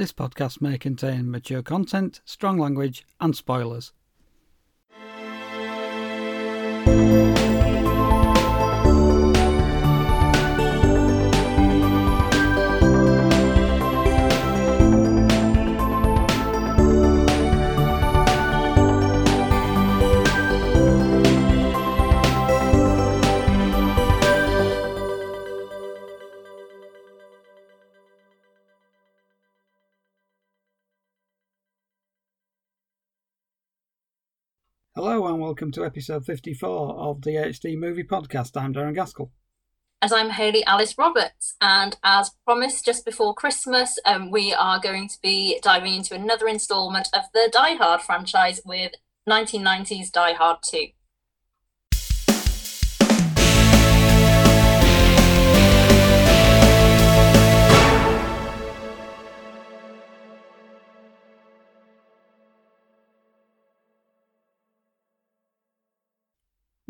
This podcast may contain mature content, strong language, and spoilers. Hello and welcome to episode 54 of the HD Movie Podcast. I'm Darren Gaskell. As I'm Hayley Alice Roberts, and as promised just before Christmas, um, we are going to be diving into another instalment of the Die Hard franchise with 1990's Die Hard 2.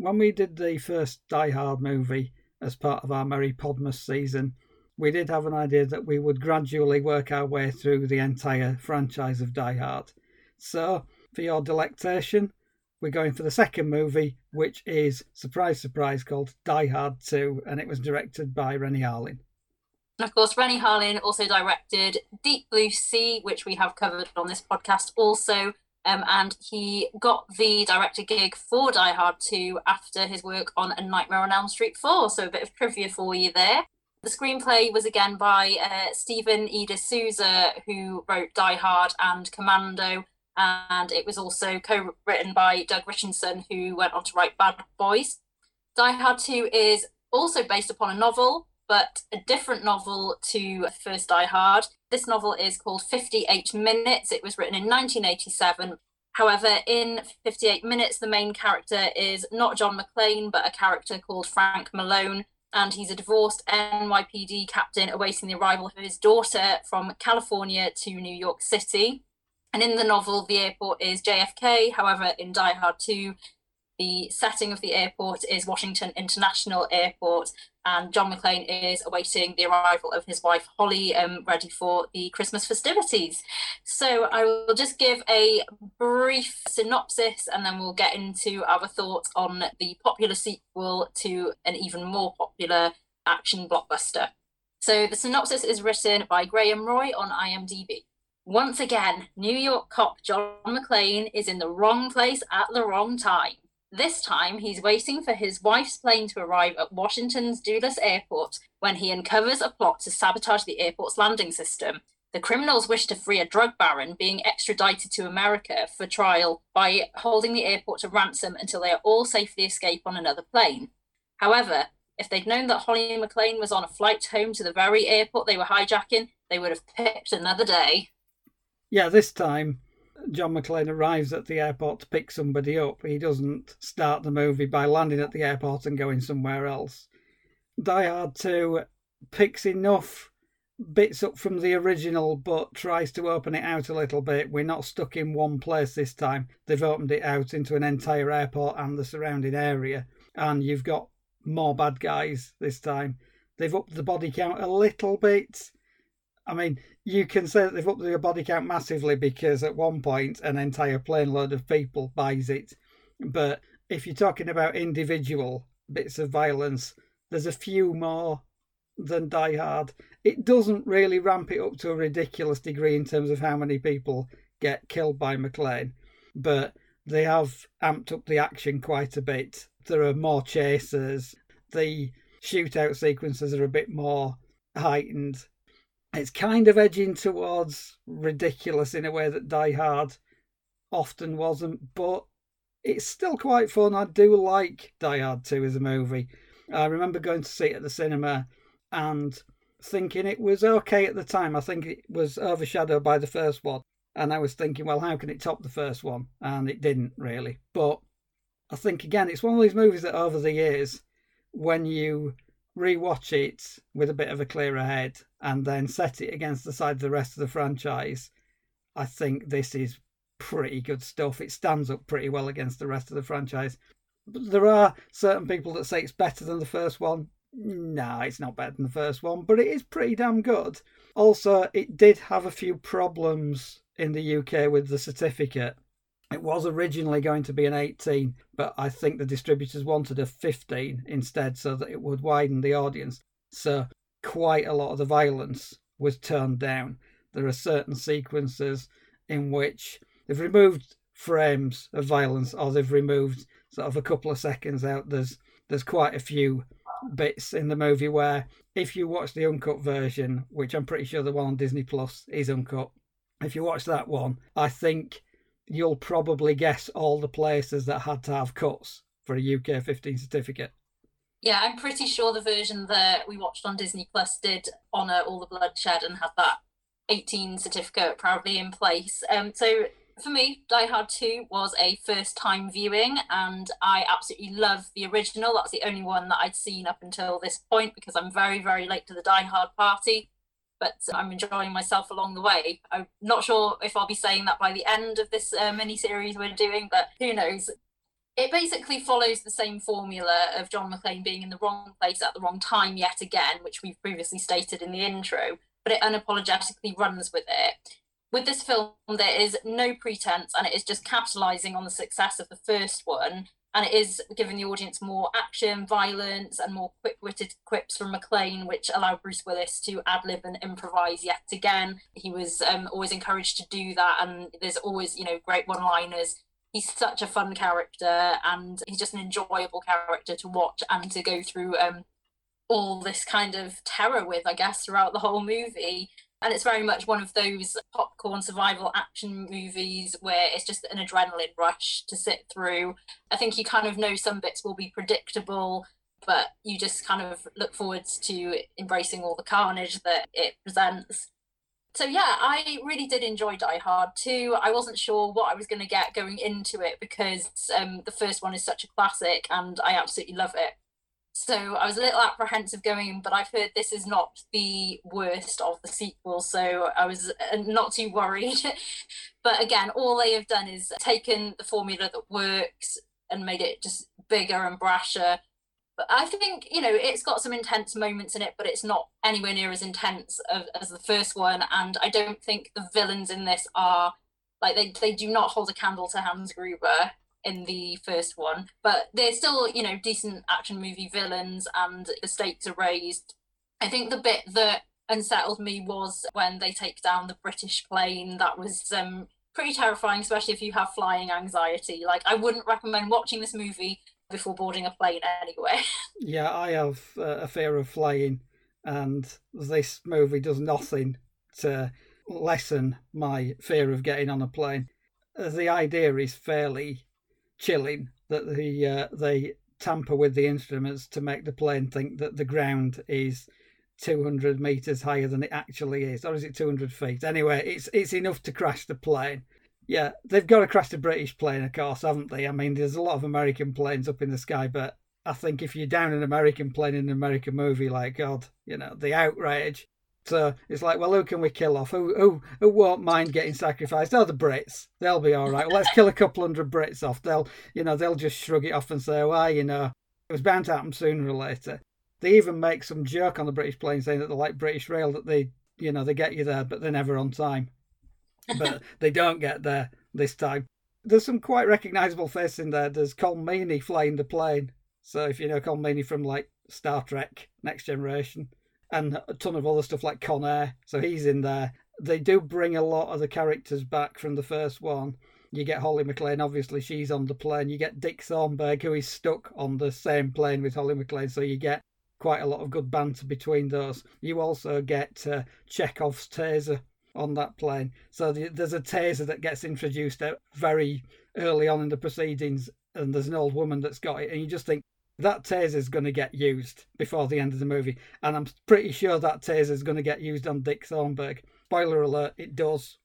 When we did the first Die Hard movie as part of our Merry Podmas season, we did have an idea that we would gradually work our way through the entire franchise of Die Hard. So, for your delectation, we're going for the second movie, which is, surprise, surprise, called Die Hard 2, and it was directed by Renny Harlin. And of course, Renny Harlin also directed Deep Blue Sea, which we have covered on this podcast also. Um, and he got the director gig for Die Hard 2 after his work on A Nightmare on Elm Street 4. So a bit of trivia for you there. The screenplay was again by uh, Stephen E. D'Souza, who wrote Die Hard and Commando, and it was also co-written by Doug Richardson, who went on to write Bad Boys. Die Hard 2 is also based upon a novel, but a different novel to First Die Hard. This novel is called 58 Minutes. It was written in 1987. However, in 58 Minutes, the main character is not John McClane, but a character called Frank Malone. And he's a divorced NYPD captain awaiting the arrival of his daughter from California to New York City. And in the novel, the airport is JFK. However, in Die Hard 2, the setting of the airport is Washington International Airport, and John McClane is awaiting the arrival of his wife Holly, um, ready for the Christmas festivities. So I will just give a brief synopsis, and then we'll get into our thoughts on the popular sequel to an even more popular action blockbuster. So the synopsis is written by Graham Roy on IMDb. Once again, New York cop John McClane is in the wrong place at the wrong time. This time, he's waiting for his wife's plane to arrive at Washington's Dulles Airport when he uncovers a plot to sabotage the airport's landing system. The criminals wish to free a drug baron being extradited to America for trial by holding the airport to ransom until they are all safely escape on another plane. However, if they'd known that Holly McClane was on a flight home to the very airport they were hijacking, they would have picked another day. Yeah, this time John McClane arrives at the airport to pick somebody up. He doesn't start the movie by landing at the airport and going somewhere else. Die Hard 2 picks enough bits up from the original but tries to open it out a little bit. We're not stuck in one place this time. They've opened it out into an entire airport and the surrounding area. And you've got more bad guys this time. They've upped the body count a little bit. I mean, you can say that they've upped the body count massively because at one point an entire plane load of people buys it. But if you're talking about individual bits of violence, there's a few more than Die Hard. It doesn't really ramp it up to a ridiculous degree in terms of how many people get killed by McClane, but they have amped up the action quite a bit. There are more chasers. The shootout sequences are a bit more heightened it's kind of edging towards ridiculous in a way that Die Hard often wasn't, but it's still quite fun. I do like Die Hard 2 as a movie. I remember going to see it at the cinema and thinking it was okay at the time. I think it was overshadowed by the first one. And I was thinking, well, how can it top the first one? And it didn't really. But I think, again, it's one of these movies that over the years, when you rewatch it with a bit of a clearer head and then set it against the side of the rest of the franchise, I think this is pretty good stuff. It stands up pretty well against the rest of the franchise. But there are certain people that say it's better than the first one. No, it's not better than the first one, but it is pretty damn good. Also, it did have a few problems in the UK with the certificate. It was originally going to be an 18, but I think the distributors wanted a 15 instead so that it would widen the audience. So, quite a lot of the violence was turned down. There are certain sequences in which they've removed frames of violence or they've removed sort of a couple of seconds out. There's there's quite a few bits in the movie where if you watch the uncut version, which I'm pretty sure the one on Disney Plus is uncut, if you watch that one, I think you'll probably guess all the places that had to have cuts for a UK 15 certificate. Yeah, I'm pretty sure the version that we watched on Disney Plus did honour all the bloodshed and had that 18 certificate proudly in place. Um, so for me, Die Hard 2 was a first time viewing, and I absolutely love the original. That's the only one that I'd seen up until this point because I'm very, very late to the Die Hard party. But I'm enjoying myself along the way. I'm not sure if I'll be saying that by the end of this uh, mini series we're doing, but who knows? It basically follows the same formula of John McClane being in the wrong place at the wrong time yet again, which we've previously stated in the intro, but it unapologetically runs with it with this film, there is no pretense, and it is just capitalizing on the success of the first one. And it is giving the audience more action, violence, and more quick witted quips from McClane, which allow Bruce Willis to ad lib and improvise yet again. He was um, always encouraged to do that, and there's always, you know, great one liners. He's such a fun character, and he's just an enjoyable character to watch and to go through um, all this kind of terror with, I guess, throughout the whole movie and it's very much one of those popcorn survival action movies where it's just an adrenaline rush to sit through. I think you kind of know some bits will be predictable, but you just kind of look forwards to embracing all the carnage that it presents. So yeah, I really did enjoy Die Hard 2. I wasn't sure what I was going to get going into it because um, the first one is such a classic, and I absolutely love it. So I was a little apprehensive going but I've heard this is not the worst of the sequel, so I was uh, not too worried. but again, all they have done is taken the formula that works and made it just bigger and brasher. But I think, you know, it's got some intense moments in it, but it's not anywhere near as intense as, as the first one. And I don't think the villains in this are like they, they do not hold a candle to Hans Gruber in the first one, but they're still, you know, decent action movie villains and the stakes are raised. I think the bit that unsettled me was when they take down the British plane. That was um, pretty terrifying, especially if you have flying anxiety. Like, I wouldn't recommend watching this movie before boarding a plane anyway. Yeah, I have uh, a fear of flying, and this movie does nothing to lessen my fear of getting on a plane. The idea is fairly chilling that the uh, they tamper with the instruments to make the plane think that the ground is 200 meters higher than it actually is, or is it 200 feet? Anyway, it's it's enough to crash the plane. Yeah, they've got to crash the British plane, of course, haven't they? I mean, there's a lot of American planes up in the sky, but I think if you're down an American plane in an American movie, like God, you know, the outrage so it's like, well, who can we kill off? Who who who won't mind getting sacrificed? Oh, the Brits. They'll be all right. Well, let's kill a couple hundred Brits off. They'll you know they'll just shrug it off and say, well, you know, it was bound to happen sooner or later. They even make some joke on the British plane saying that they're like British Rail that they you know they get you there, but they're never on time. But they don't get there this time. There's some quite recognisable faces in there. There's Colm Meaney flying the plane. So if you know Colm Meaney from like Star Trek, Next Generation and a ton of other stuff like Con Air. So he's in there. They do bring a lot of the characters back from the first one. You get Holly McClane, obviously she's on the plane. You get Dick Thornburg, who is stuck on the same plane with Holly McClane, so you get quite a lot of good banter between those. You also get uh, Chekhov's taser on that plane. So the, there's a taser that gets introduced very early on in the proceedings, and there's an old woman that's got it, and you just think, that taser is going to get used before the end of the movie, and I'm pretty sure that taser is going to get used on Dick Thornburg. Spoiler alert, it does.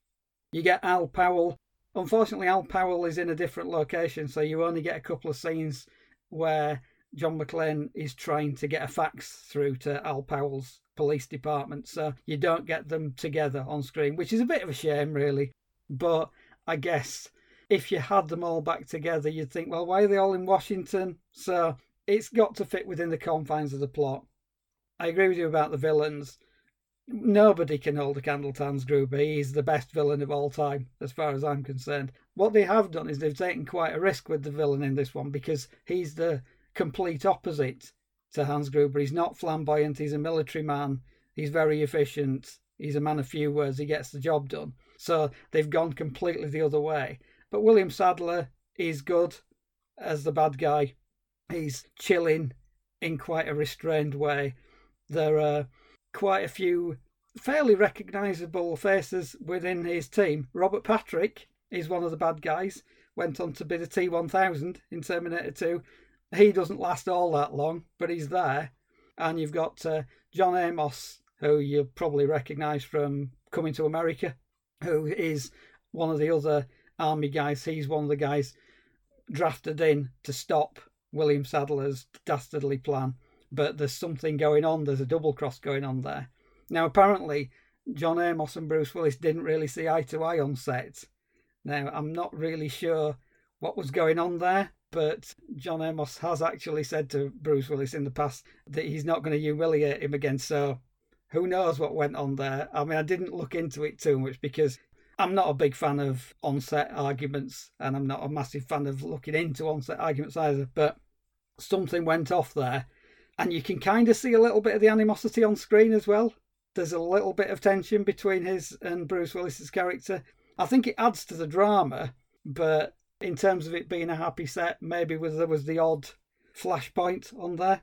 You get Al Powell. Unfortunately, Al Powell is in a different location, so you only get a couple of scenes where John McClane is trying to get a fax through to Al Powell's police department, so you don't get them together on screen, which is a bit of a shame, really. But I guess if you had them all back together, you'd think, well, why are they all in Washington? So it's got to fit within the confines of the plot. I agree with you about the villains. Nobody can hold a candle to Hans Gruber. He's the best villain of all time, as far as I'm concerned. What they have done is they've taken quite a risk with the villain in this one because he's the complete opposite to Hans Gruber. He's not flamboyant, he's a military man, he's very efficient, he's a man of few words, he gets the job done. So they've gone completely the other way. But William Sadler is good as the bad guy. He's chilling in quite a restrained way. There are quite a few fairly recognisable faces within his team. Robert Patrick is one of the bad guys. Went on to be the T 1000 in Terminator 2. He doesn't last all that long, but he's there. And you've got uh, John Amos, who you probably recognise from Coming to America, who is one of the other army guys. He's one of the guys drafted in to stop William Sadler's dastardly plan. But there's something going on. There's a double cross going on there. Now, apparently, John Amos and Bruce Willis didn't really see eye to eye on set. Now, I'm not really sure what was going on there, but John Amos has actually said to Bruce Willis in the past that he's not going to humiliate him again. So, who knows what went on there? I mean, I didn't look into it too much because I'm not a big fan of on-set arguments, and I'm not a massive fan of looking into on-set arguments either. But something went off there, and you can kind of see a little bit of the animosity on screen as well. There's a little bit of tension between his and Bruce Willis's character. I think it adds to the drama, but in terms of it being a happy set, maybe was there was the odd flashpoint on there.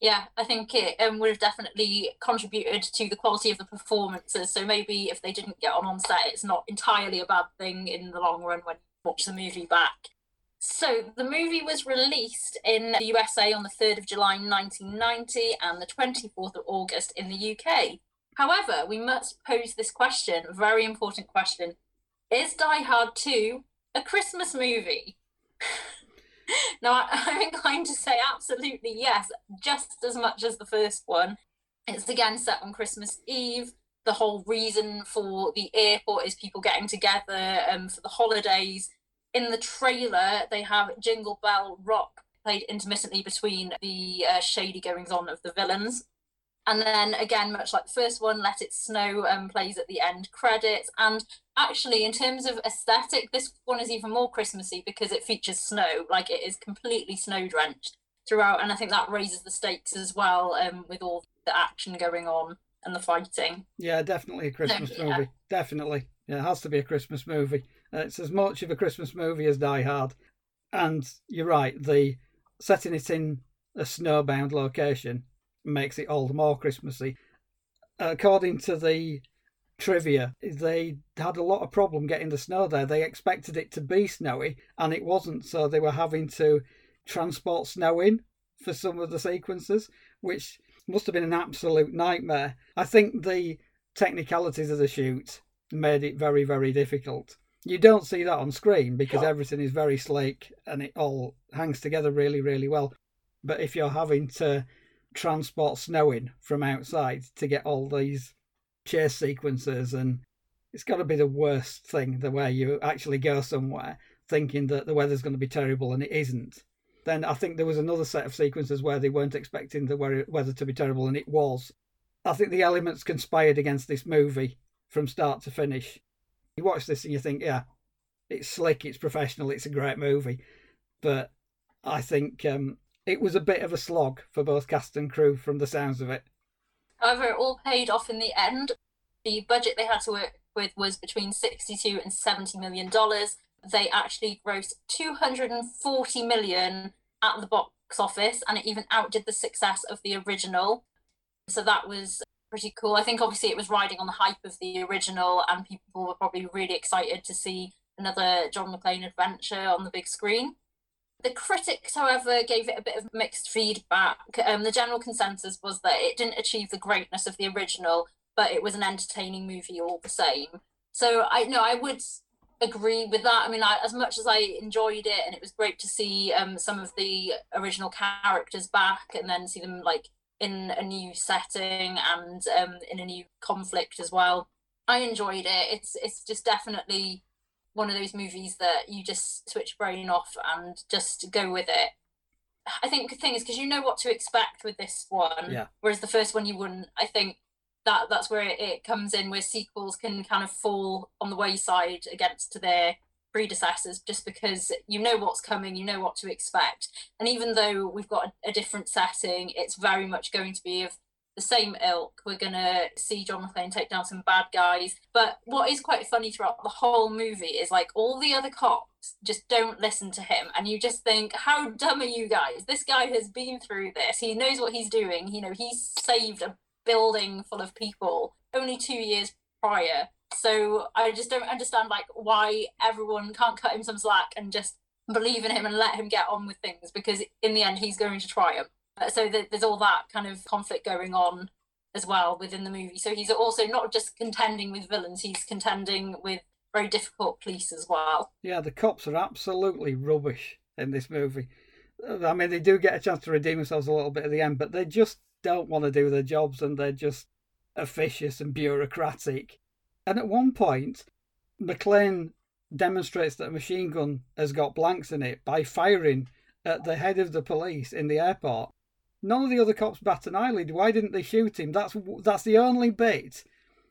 Yeah, I think it um, would have definitely contributed to the quality of the performances. So maybe if they didn't get on on set, it's not entirely a bad thing in the long run when you watch the movie back. So the movie was released in the USA on the 3rd of July 1990 and the 24th of August in the UK. However, we must pose this question, very important question. Is Die Hard 2 a Christmas movie? now, I'm inclined to say absolutely yes, just as much as the first one. It's again set on Christmas Eve. The whole reason for the airport is people getting together um, for the holidays. In the trailer, they have Jingle Bell Rock played intermittently between the uh, shady goings on of the villains. And then again, much like the first one, Let It Snow um, plays at the end credits. And actually, in terms of aesthetic, this one is even more Christmassy because it features snow. Like it is completely snow drenched throughout, and I think that raises the stakes as well um, with all the action going on and the fighting. Yeah, definitely a Christmas yeah. movie. Definitely, yeah, it has to be a Christmas movie. Uh, it's as much of a Christmas movie as Die Hard, and you're right. The setting it in a snowbound location makes it all the more Christmassy. According to the trivia, they had a lot of problem getting the snow there. They expected it to be snowy, and it wasn't, so they were having to transport snow in for some of the sequences, which must have been an absolute nightmare. I think the technicalities of the shoot made it very, very difficult. You don't see that on screen because everything is very sleek and it all hangs together really, really well. But if you're having to transport snow in from outside to get all these chase sequences and it's got to be the worst thing the way you actually go somewhere thinking that the weather's going to be terrible and it isn't. Then i think there was another set of sequences where they weren't expecting the weather to be terrible and it was. I think the elements conspired against this movie from start to finish. You watch this and you think yeah it's slick it's professional it's a great movie but i think um, it was a bit of a slog for both cast and crew from the sounds of it. However, it all paid off in the end. The budget they had to work with was between 62 and 70 million dollars. They actually grossed 240 million at the box office and it even outdid the success of the original. So that was pretty cool. I think obviously it was riding on the hype of the original and people were probably really excited to see another John McClane adventure on the big screen. The critics, however, gave it a bit of mixed feedback. Um, the general consensus was that it didn't achieve the greatness of the original, but it was an entertaining movie all the same. So I know I would agree with that. I mean, I, as much as I enjoyed it, and it was great to see um, some of the original characters back, and then see them like in a new setting and um, in a new conflict as well. I enjoyed it. It's it's just definitely one of those movies that you just switch brain off and just go with it. I think the thing is because you know what to expect with this one, Yeah. whereas the first one you wouldn't. I think that that's where it, it comes in, where sequels can kind of fall on the wayside against their predecessors, just because you know what's coming, you know what to expect, and even though we've got a, a different setting, it's very much going to be of the same ilk. We're gonna see John McClane take down some bad guys. But what is quite funny throughout the whole movie is like all the other cops just don't listen to him, and you just think, how dumb are you guys? This guy has been through this. He knows what he's doing. You know, he's saved a building full of people only two years prior. So I just don't understand like why everyone can't cut him some slack and just believe in him and let him get on with things because in the end he's going to triumph. Uh, so th- there's all that kind of conflict going on as well within the movie. So he's also not just contending with villains; he's contending with very difficult police as well. Yeah, the cops are absolutely rubbish in this movie. Uh, I mean, they do get a chance to redeem themselves a little bit at the end, but they just don't want to do their jobs and they're just officious and bureaucratic. And at one point, McClane demonstrates that a machine gun has got blanks in it by firing at the head of the police in the airport. None of the other cops bat an eyelid. Why didn't they shoot him? That's that's the only bit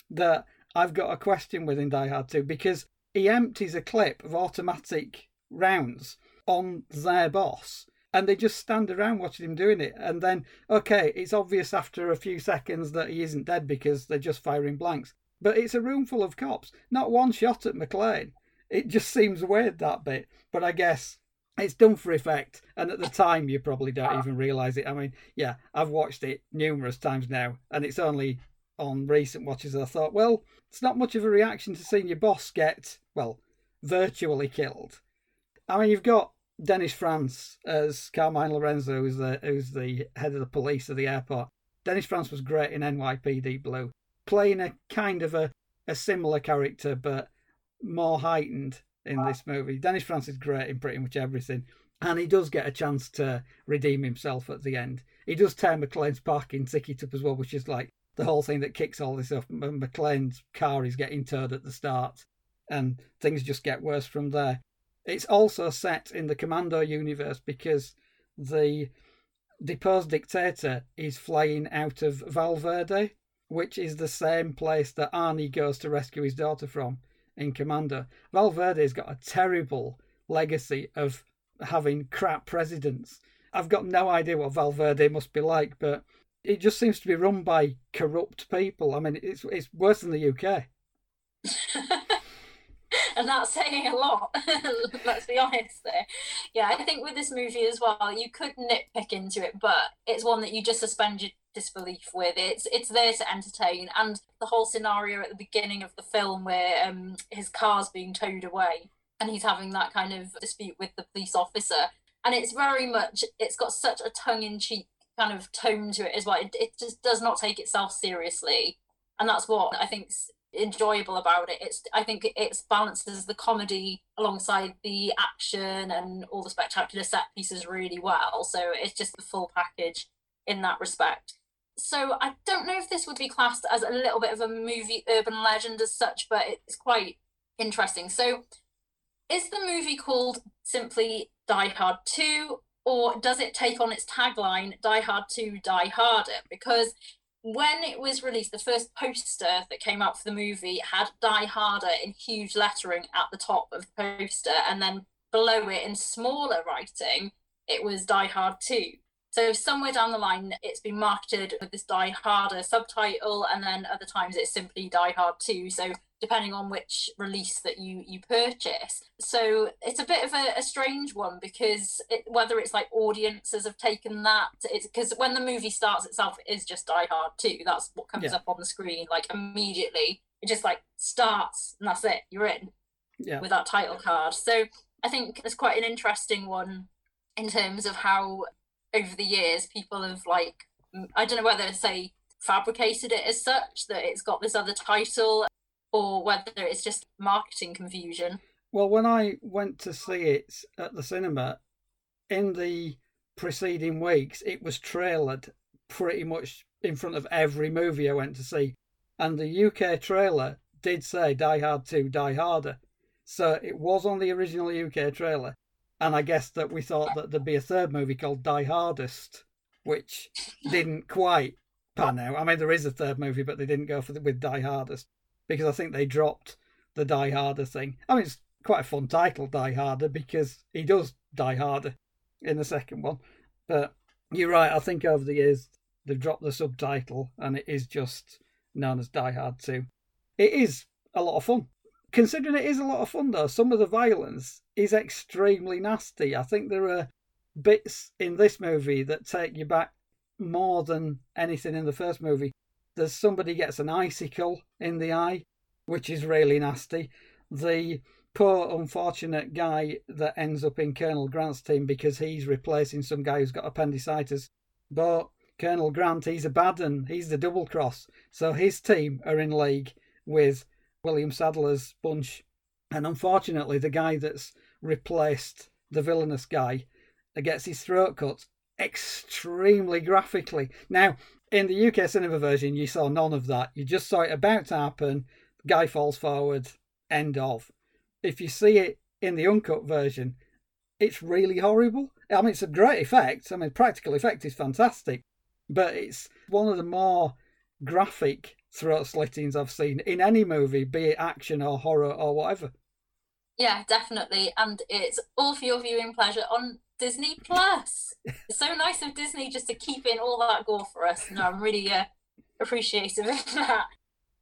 that I've got a question with in Die Hard 2 because he empties a clip of automatic rounds on their boss and they just stand around watching him doing it. And then, okay, it's obvious after a few seconds that he isn't dead because they're just firing blanks. But it's a room full of cops, not one shot at McClane. It just seems weird that bit. But I guess it's done for effect. And at the time, you probably don't even realise it. I mean, yeah, I've watched it numerous times now, and it's only on recent watches I thought, well, it's not much of a reaction to seeing your boss get, well, virtually killed. I mean, you've got Dennis Franz as Carmine Lorenzo, who's the who's the head of the police of the airport. Dennis Franz was great in NYPD Blue, playing a kind of a, a similar character but more heightened in this movie. Dennis Franz is great in pretty much everything, and he does get a chance to redeem himself at the end. He does tear McClane's parking ticket up as well, which is like the whole thing that kicks all this off. McClane's car is getting towed at the start, and things just get worse from there. It's also set in the Commando universe because the deposed dictator is flying out of Valverde, which is the same place that Arnie goes to rescue his daughter from in Commando. Valverde's got a terrible legacy of having crap presidents. I've got no idea what Valverde must be like, but it just seems to be run by corrupt people. I mean, it's it's worse than the UK. and that's saying a lot. Let's be honest there. Yeah, I think with this movie as well, you could nitpick into it, but it's one that you just suspend your disbelief with. It's it's there to entertain, and the whole scenario at the beginning of the film where um his car's being towed away and he's having that kind of dispute with the police officer, and it's very much it's got such a tongue in cheek kind of tone to it as well. It, it just does not take itself seriously, and that's what I think's enjoyable about it. It's I think it balances the comedy alongside the action and all the spectacular set pieces really well. So it's just the full package in that respect. So I don't know if this would be classed as a little bit of a movie urban legend as such, but it's quite interesting. So is the movie called simply Die Hard 2 or does it take on its tagline Die Hard 2 Die Harder? Because when it was released, the first poster that came out for the movie had Die Harder in huge lettering at the top of the poster, and then below it in smaller writing, it was Die Hard 2. So somewhere down the line, it's been marketed with this Die Harder subtitle, and then other times it's simply Die Hard 2. So depending on which release that you you purchase. So it's a bit of a, a strange one because it, whether it's like audiences have taken that, it's because when the movie starts itself, it is just Die Hard 2. That's what comes Yeah. up on the screen like immediately. It just like starts and that's it. You're in Yeah. with that title card. So I think it's quite an interesting one in terms of how over the years people have like I don't know whether say fabricated it as such that it's got this other title or whether it's just marketing confusion. Well, when I went to see it at the cinema, in the preceding weeks, it was trailered pretty much in front of every movie I went to see. And the UK trailer did say Die Hard 2 Die Harder. So it was on the original UK trailer. And I guess that we thought that there'd be a third movie called Die Hardest, which didn't quite pan out. I mean, there is a third movie, but they didn't go for the, with Die Hardest because I think they dropped the Die Harder thing. I mean, it's quite a fun title, Die Harder, because he does die harder in the second one. But you're right. I think over the years they've dropped the subtitle, and it is just known as Die Hard 2. It is a lot of fun. Considering it is a lot of fun, though, some of the violence is extremely nasty. I think there are bits in this movie that take you back more than anything in the first movie. There's somebody gets an icicle in the eye, which is really nasty. The poor unfortunate guy that ends up in Colonel Grant's team because he's replacing some guy who's got appendicitis. But Colonel Grant, he's a bad one. He's the double cross. So his team are in league with William Sadler's bunch. And unfortunately, the guy that's replaced the villainous guy gets his throat cut extremely graphically. Now, in the UK cinema version, you saw none of that. You just saw it about to happen. Guy falls forward. End of. If you see it in the uncut version, it's really horrible. I mean, it's a great effect. I mean, practical effect is fantastic, but it's one of the more graphic throat slittings I've seen in any movie, be it action or horror or whatever. Yeah, definitely. And it's all for your viewing pleasure on Disney Plus. it's so nice of Disney just to keep in all that gore for us. No, I'm really uh, appreciative of that.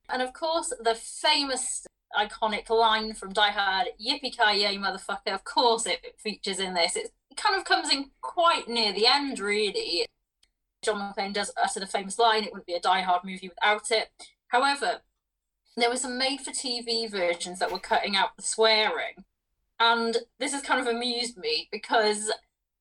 And of course, the famous iconic line from Die Hard, Yippee Ki Yay, motherfucker. Of course, it features in this. It kind of comes in quite near the end, really. John McClane does utter the famous line, it wouldn't be a Die Hard movie without it. However, there were some made for TV versions that were cutting out the swearing. And this has kind of amused me because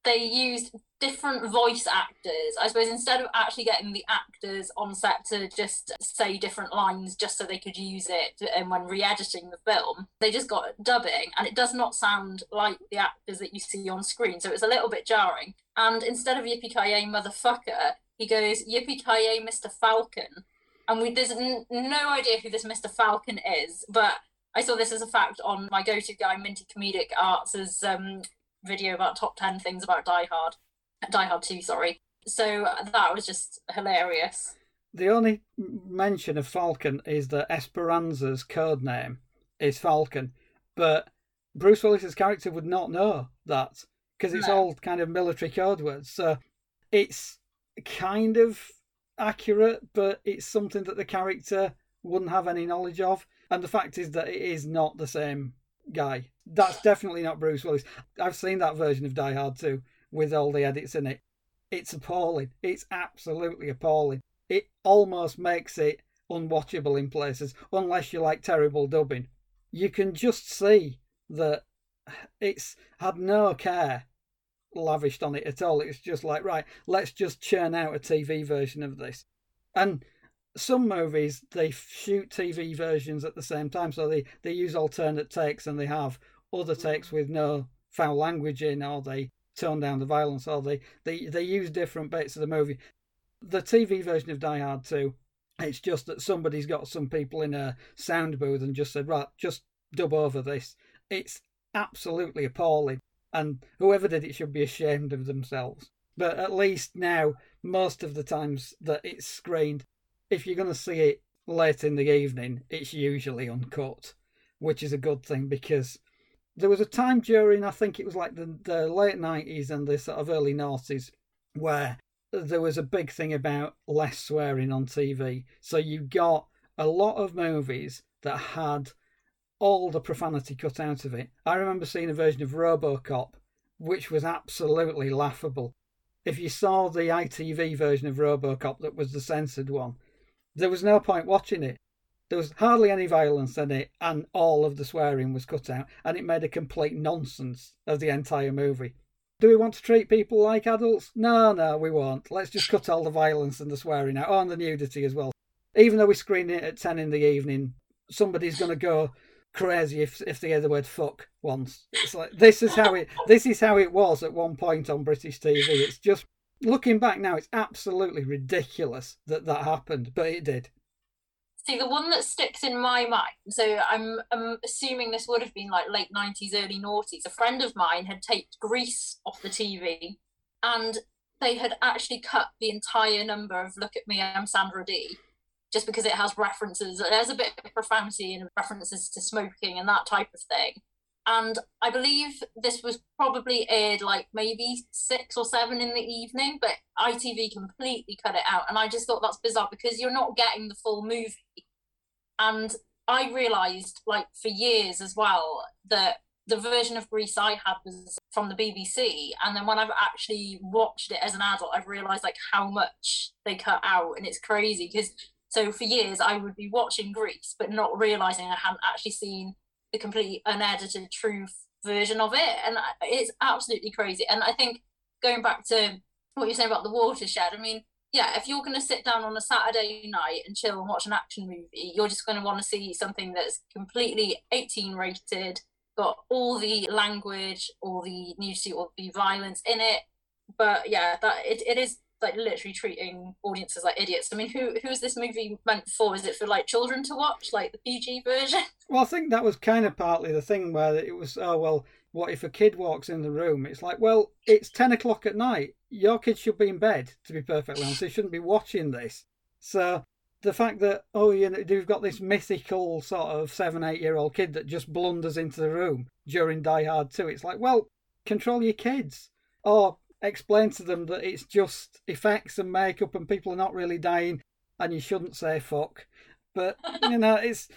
they used different voice actors. I suppose instead of actually getting the actors on set to just say different lines just so they could use it and um, when re-editing the film, they just got dubbing and it does not sound like the actors that you see on screen. So it's a little bit jarring. And instead of Yippee Ki motherfucker, he goes Yippee Ki Mr. Falcon. And we there's n- no idea who this Mr. Falcon is, but I saw this as a fact on my go-to guy Minty Comedic Arts' um, video about top 10 things about Die Hard. Die Hard 2, sorry. So that was just hilarious. The only mention of Falcon is that Esperanza's code name is Falcon, but Bruce Willis's character would not know that because it's all kind of military code words. So it's kind of accurate, but it's something that the character wouldn't have any knowledge of. And the fact is that it is not the same guy. That's definitely not Bruce Willis. I've seen that version of Die Hard 2 with all the edits in it. It's appalling. It's absolutely appalling. It almost makes it unwatchable in places, unless you like terrible dubbing. You can just see that it's had no care lavished on it at all. It's just like, right, let's just churn out a TV version of this. And some movies they shoot TV versions at the same time, so they they use alternate takes and they have other takes with no foul language in, or they tone down the violence, or they they they use different bits of the movie. The TV version of Die Hard 2, it's just that somebody's got some people in a sound booth and just said, right, just dub over this. It's absolutely appalling, and whoever did it should be ashamed of themselves. But at least now, most of the times that it's screened, if you're going to see it late in the evening, it's usually uncut, which is a good thing because there was a time during, I think it was like the, the late 90s and the sort of early noughties, where there was a big thing about less swearing on TV. So you got a lot of movies that had all the profanity cut out of it. I remember seeing a version of Robocop, which was absolutely laughable. If you saw the ITV version of Robocop that was the censored one, there was no point watching it. There was hardly any violence in it, and all of the swearing was cut out, and it made a complete nonsense of the entire movie. Do we want to treat people like adults? No, no, we won't. Let's just cut all the violence and the swearing out, oh, and the nudity as well. Even though we screen it at 10 in the evening, somebody's going to go crazy if if they hear the word fuck once. It's like this is how it this is how it was at one point on British TV. It's just looking back now, it's absolutely ridiculous that that happened, but it did. See, the one that sticks in my mind, so I'm, I'm assuming this would have been like late 90s, early noughties. A friend of mine had taped Grease off the TV and they had actually cut the entire number of Look at Me, I'm Sandra Dee, just because it has references. There's a bit of profanity and references to smoking and that type of thing. And I believe this was probably aired like maybe six or seven in the evening, but ITV completely cut it out. And I just thought that's bizarre because you're not getting the full movie. And I realised, like, for years as well, that the version of Grease I had was from the BBC, and then when I've actually watched it as an adult, I've realised like how much they cut out, and it's crazy because so for years I would be watching Grease, but not realising I hadn't actually seen the complete unedited true version of it, and it's absolutely crazy. And I think going back to what you're saying about the watershed, I mean, yeah, if you're going to sit down on a Saturday night and chill and watch an action movie, you're just going to want to see something that's completely 18 rated got all the language all the nudity or the violence in it. But yeah, that it, it is like literally treating audiences like idiots. I mean, who who is this movie meant for? Is it for like children to watch, like the PG version? Well, I think that was kind of partly the thing where it was, oh well, what if a kid walks in the room? It's like, well, it's ten o'clock at night. Your kid should be in bed. To be perfectly honest, they shouldn't be watching this. So the fact that oh you know you've got this mythical sort of seven eight year old kid that just blunders into the room during Die Hard 2 it's like well control your kids or explain to them that it's just effects and makeup and people are not really dying and you shouldn't say fuck but you know it's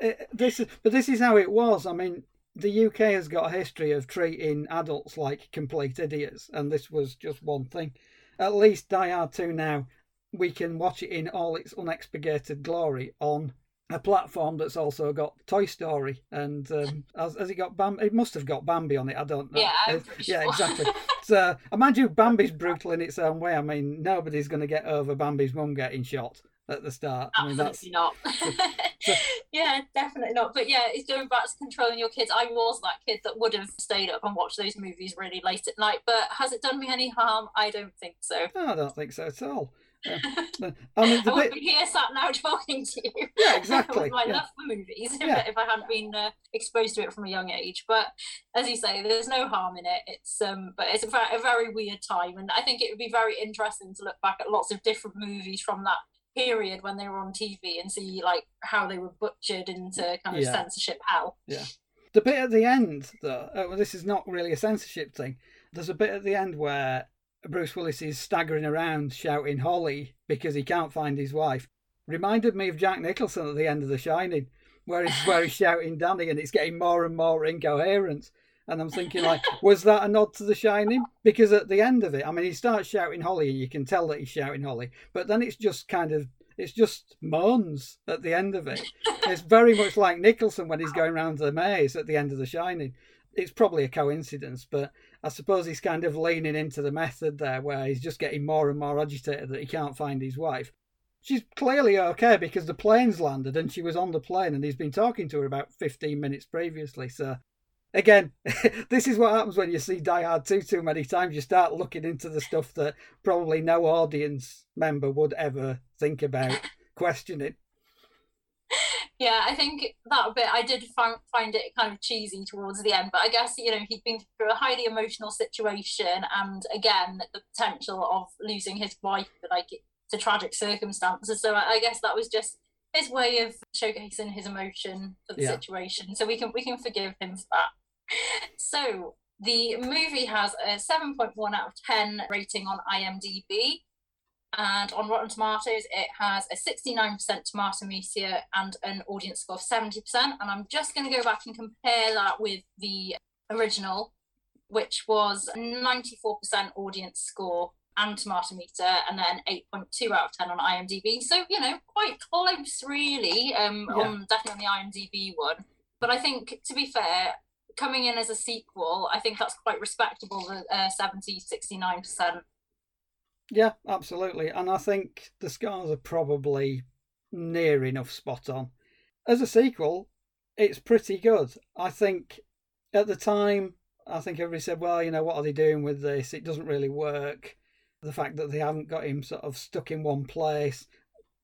it, this is but this is how it was i mean the uk has got a history of treating adults like complete idiots and this was just one thing at least die hard 2 now we can watch it in all its unexpurgated glory on a platform that's also got Toy Story and um, has, has it got Bambi? It must have got Bambi on it. I don't know. Yeah, yeah, sure. exactly. so, mind you, Bambi's brutal in its own way. I mean, nobody's going to get over Bambi's mum getting shot at the start. Absolutely I mean, not. So, yeah, definitely not. But yeah, it's going back to controlling your kids. I was that kid that would have stayed up and watched those movies really late at night. But has it done me any harm? I don't think so. No, I don't think so at all. I mean, I would bit... be here sat now talking to you. Yeah, exactly. my yeah. love for movies if, yeah. if I hadn't been uh, exposed to it from a young age. But as you say, there's no harm in it. It's um, but it's a, a very weird time, and I think it would be very interesting to look back at lots of different movies from that period when they were on TV and see like how they were butchered into kind of yeah. censorship hell. Yeah. The bit at the end, though, uh, well, this is not really a censorship thing. There's a bit at the end where Bruce Willis is staggering around shouting Holly because he can't find his wife. Reminded me of Jack Nicholson at the end of The Shining, where he's where he's shouting Danny and it's getting more and more incoherent. And I'm thinking, like, was that a nod to The Shining? Because at the end of it, I mean, he starts shouting Holly, and you can tell that he's shouting Holly, but then it's just kind of, it's just moans at the end of it. It's very much like Nicholson when he's going around the maze at the end of The Shining. It's probably a coincidence, but I suppose he's kind of leaning into the method there where he's just getting more and more agitated that he can't find his wife. She's clearly okay because the plane's landed and she was on the plane and he's been talking to her about 15 minutes previously. So, again, this is what happens when you see Die Hard 2 too many times. You start looking into the stuff that probably no audience member would ever think about questioning yeah, I think that bit I did find find it kind of cheesy towards the end, but I guess you know he'd been through a highly emotional situation, and again the potential of losing his wife, like to tragic circumstances. So I, guess that was just his way of showcasing his emotion for the yeah. situation. So we can we can forgive him for that. So the movie has a seven point one out of ten rating on IMDb and on Rotten Tomatoes, it has a 69% tomato meter and an audience score of 70%. And I'm just going to go back and compare that with the original, which was 94% audience score and tomato meter, and then 8.2 out of 10 on IMDb. So, you know, quite close, really, um, yeah. on definitely the IMDb one. But I think, to be fair, coming in as a sequel, I think that's quite respectable, the uh, 70, 69%. Yeah, absolutely. And I think the scars are probably near enough spot on. As a sequel, it's pretty good. I think at the time, I think everybody said, well, you know, what are they doing with this? It doesn't really work. The fact that they haven't got him sort of stuck in one place.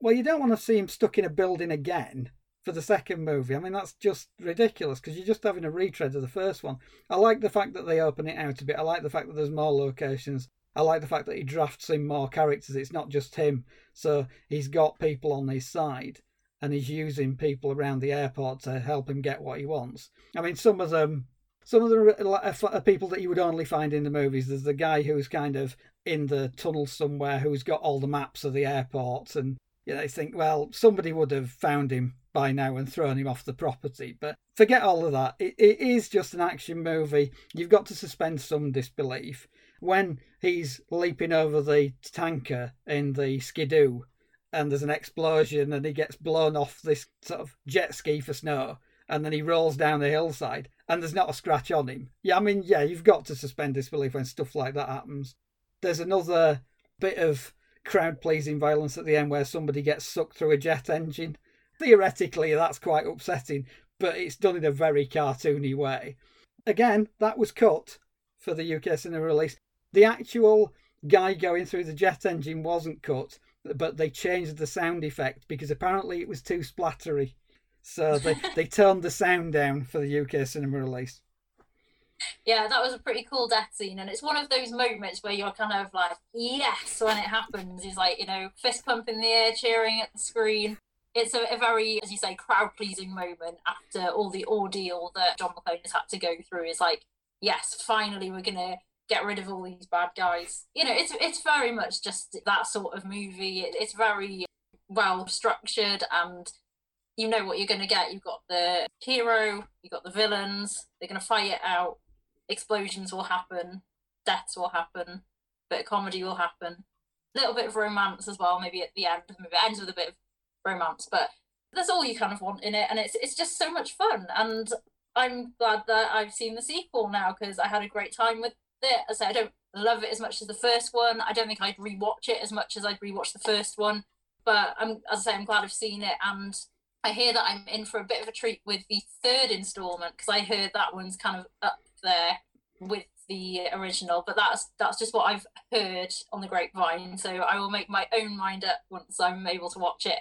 Well, you don't want to see him stuck in a building again for the second movie. I mean, that's just ridiculous because you're just having a retread of the first one. I like the fact that they open it out a bit. I like the fact that there's more locations. I like the fact that he drafts in more characters. It's not just him. So he's got people on his side and he's using people around the airport to help him get what he wants. I mean, some of them. Some of them are uh, uh, people that you would only find in the movies. There's the guy who's kind of in the tunnel somewhere who's got all the maps of the airport, and you know, they think, well, somebody would have found him by now and thrown him off the property. But forget all of that. It, it is just an action movie. You've got to suspend some disbelief. When he's leaping over the tanker in the skidoo and there's an explosion and he gets blown off this sort of jet ski for snow and then he rolls down the hillside and there's not a scratch on him. Yeah, I mean, yeah, you've got to suspend disbelief when stuff like that happens. There's another bit of crowd pleasing violence at the end where somebody gets sucked through a jet engine. Theoretically, that's quite upsetting, but it's done in a very cartoony way. Again, that was cut for the UK cinema release. The actual guy going through the jet engine wasn't cut, but they changed the sound effect because apparently it was too splattery. So they, they turned the sound down for the UK cinema release yeah, that was a pretty cool death scene, and it's one of those moments where you're kind of like, yes, when it happens. He's like, you know, fist pump in the air, cheering at the screen. It's a, a very, as you say, crowd pleasing moment after all the ordeal that John McClane has had to go through. Is like, yes, finally we're gonna get rid of all these bad guys. You know, it's it's very much just that sort of movie. It, it's very well structured and you know what you're going to get. You've got the hero, you've got the villains. They're going to fight it out explosions will happen, deaths will happen, bit of comedy will happen, a little bit of romance as well, maybe at the end. Maybe it ends with a bit of romance, but that's all you kind of want in it, and it's it's just so much fun. And I'm glad that I've seen the sequel now because I had a great time with it. As I I don't love it as much as the first one. I don't think I'd rewatch it as much as I'd rewatch the first one. But I'm, as I say, I'm glad I've seen it, and I hear that I'm in for a bit of a treat with the third instalment because I heard that one's kind of up there with the original, but that's that's just what I've heard on the grapevine. So I will make my own mind up once I'm able to watch it.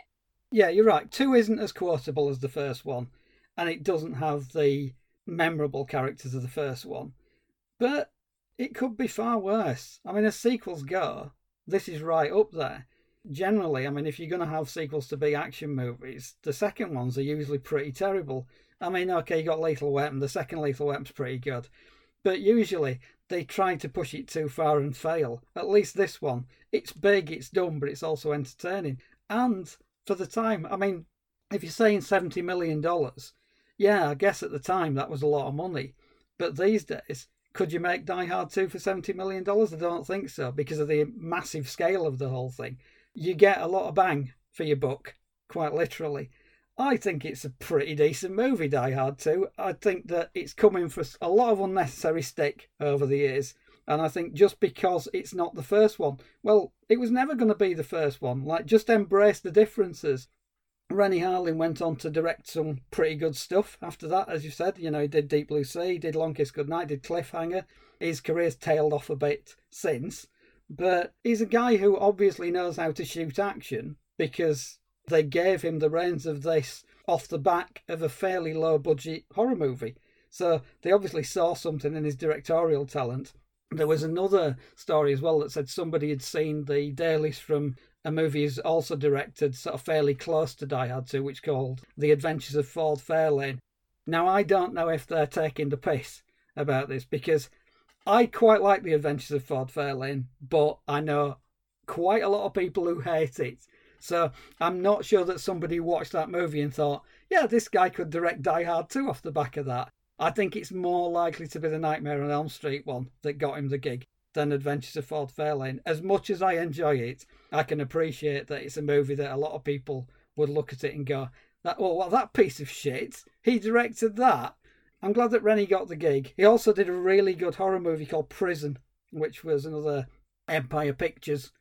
Yeah, you're right. Two isn't as quotable as the first one, and it doesn't have the memorable characters of the first one. But it could be far worse. I mean, as sequels go, this is right up there. Generally, I mean, if you're going to have sequels to big action movies, the second ones are usually pretty terrible. I mean, okay, you got Lethal Weapon. The second Lethal Weapon's pretty good, but usually they try to push it too far and fail. At least this one, it's big, it's dumb, but it's also entertaining. And for the time, I mean, if you're saying seventy million dollars, yeah, I guess at the time that was a lot of money. But these days, could you make Die Hard 2 for $70 million? I don't think so because of the massive scale of the whole thing. You get a lot of bang for your buck, quite literally. I think it's a pretty decent movie, Die Hard 2. I think that it's coming for a lot of unnecessary stick over the years. And I think just because it's not the first one, well, it was never going to be the first one. Like, just embrace the differences. Renny Harlin went on to direct some pretty good stuff after that, as you said. You know, he did Deep Blue Sea, did Long Kiss Goodnight, did Cliffhanger. His career's tailed off a bit since. But he's a guy who obviously knows how to shoot action because they gave him the reins of this off the back of a fairly low budget horror movie. So they obviously saw something in his directorial talent. There was another story as well that said somebody had seen the dailies from a movie he's also directed, sort of fairly close to Die Hard 2, which called The Adventures of Ford Fairlane. Now, I don't know if they're taking the piss about this because I quite like The Adventures of Ford Fairlane, but I know quite a lot of people who hate it. So I'm not sure that somebody watched that movie and thought, yeah, this guy could direct Die Hard 2 off the back of that. I think it's more likely to be the Nightmare on Elm Street one that got him the gig than Adventures of Ford Fairlane. As much as I enjoy it, I can appreciate that it's a movie that a lot of people would look at it and go, that well, well that piece of shit. He directed that. I'm glad that Renny got the gig. He also did a really good horror movie called Prison, which was another Empire Pictures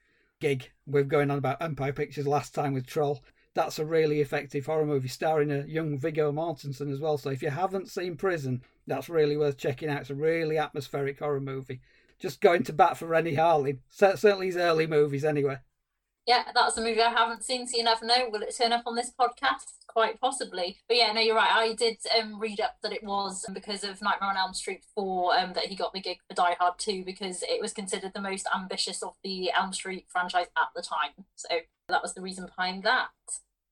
gig with going on about Empire Pictures last time with Troll. That's a really effective horror movie starring a young Viggo Mortensen as well. So if you haven't seen Prison, that's really worth checking out. It's a really atmospheric horror movie. Just going to bat for Renny Harlin. Certainly his early movies, anyway. Yeah, that's a movie I haven't seen, so you never know. Will it turn up on this podcast? Quite possibly. But yeah, no, you're right. I did um, read up that it was because of Nightmare on Elm Street 4 um, that he got the gig for Die Hard 2 because it was considered the most ambitious of the Elm Street franchise at the time. So that was the reason behind that.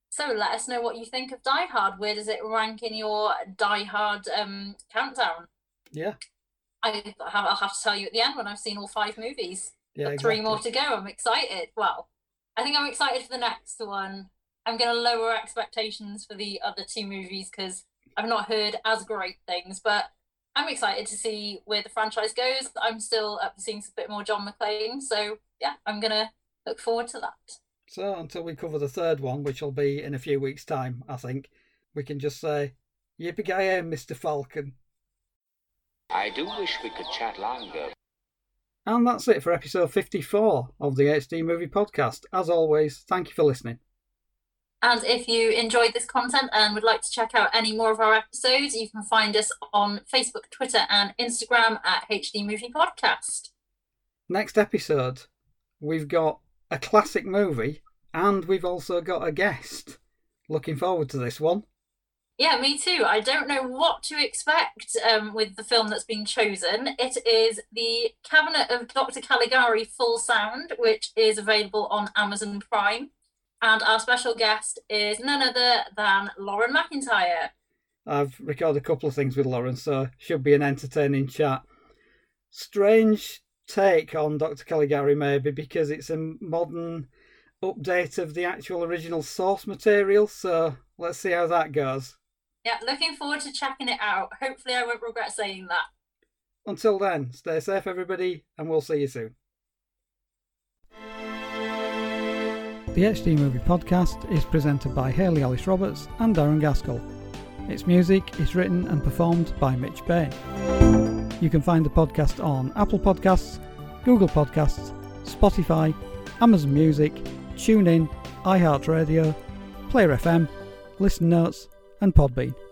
So let us know what you think of Die Hard. Where does it rank in your Die Hard um, countdown? Yeah. I, I'll have to tell you at the end when I've seen all five movies. Yeah, exactly. Three more to go. I'm excited. Well, I think I'm excited for the next one. I'm going to lower expectations for the other two movies because I've not heard as great things, but I'm excited to see where the franchise goes. I'm still up for seeing a bit more John McClane, so yeah, I'm going to look forward to that. So until we cover the third one, which will be in a few weeks' time, I think, we can just say, Yippee ki Mr. Falcon. I do wish we could chat longer. And that's it for episode 54 of the HD Movie Podcast. As always, thank you for listening. And if you enjoyed this content and would like to check out any more of our episodes, you can find us on Facebook, Twitter, and Instagram at HD Movie Podcast. Next episode, we've got a classic movie and we've also got a guest. Looking forward to this one. Yeah, me too. I don't know what to expect um, with the film that's been chosen. It is The Cabinet of Dr. Caligari Full Sound, which is available on Amazon Prime. And our special guest is none other than Lauren McIntyre. I've recorded a couple of things with Lauren, so should be an entertaining chat. Strange take on Dr. Caligari, maybe, because it's a modern update of the actual original source material, so let's see how that goes. Yeah, looking forward to checking it out. Hopefully, I won't regret saying that. Until then, stay safe, everybody, and we'll see you soon. The HD Movie Podcast is presented by Hayley Alice Roberts and Darren Gaskell. Its music is written and performed by Mitch Bain. You can find the podcast on Apple Podcasts, Google Podcasts, Spotify, Amazon Music, TuneIn, iHeartRadio, Player FM, Listen Notes, and Podbean.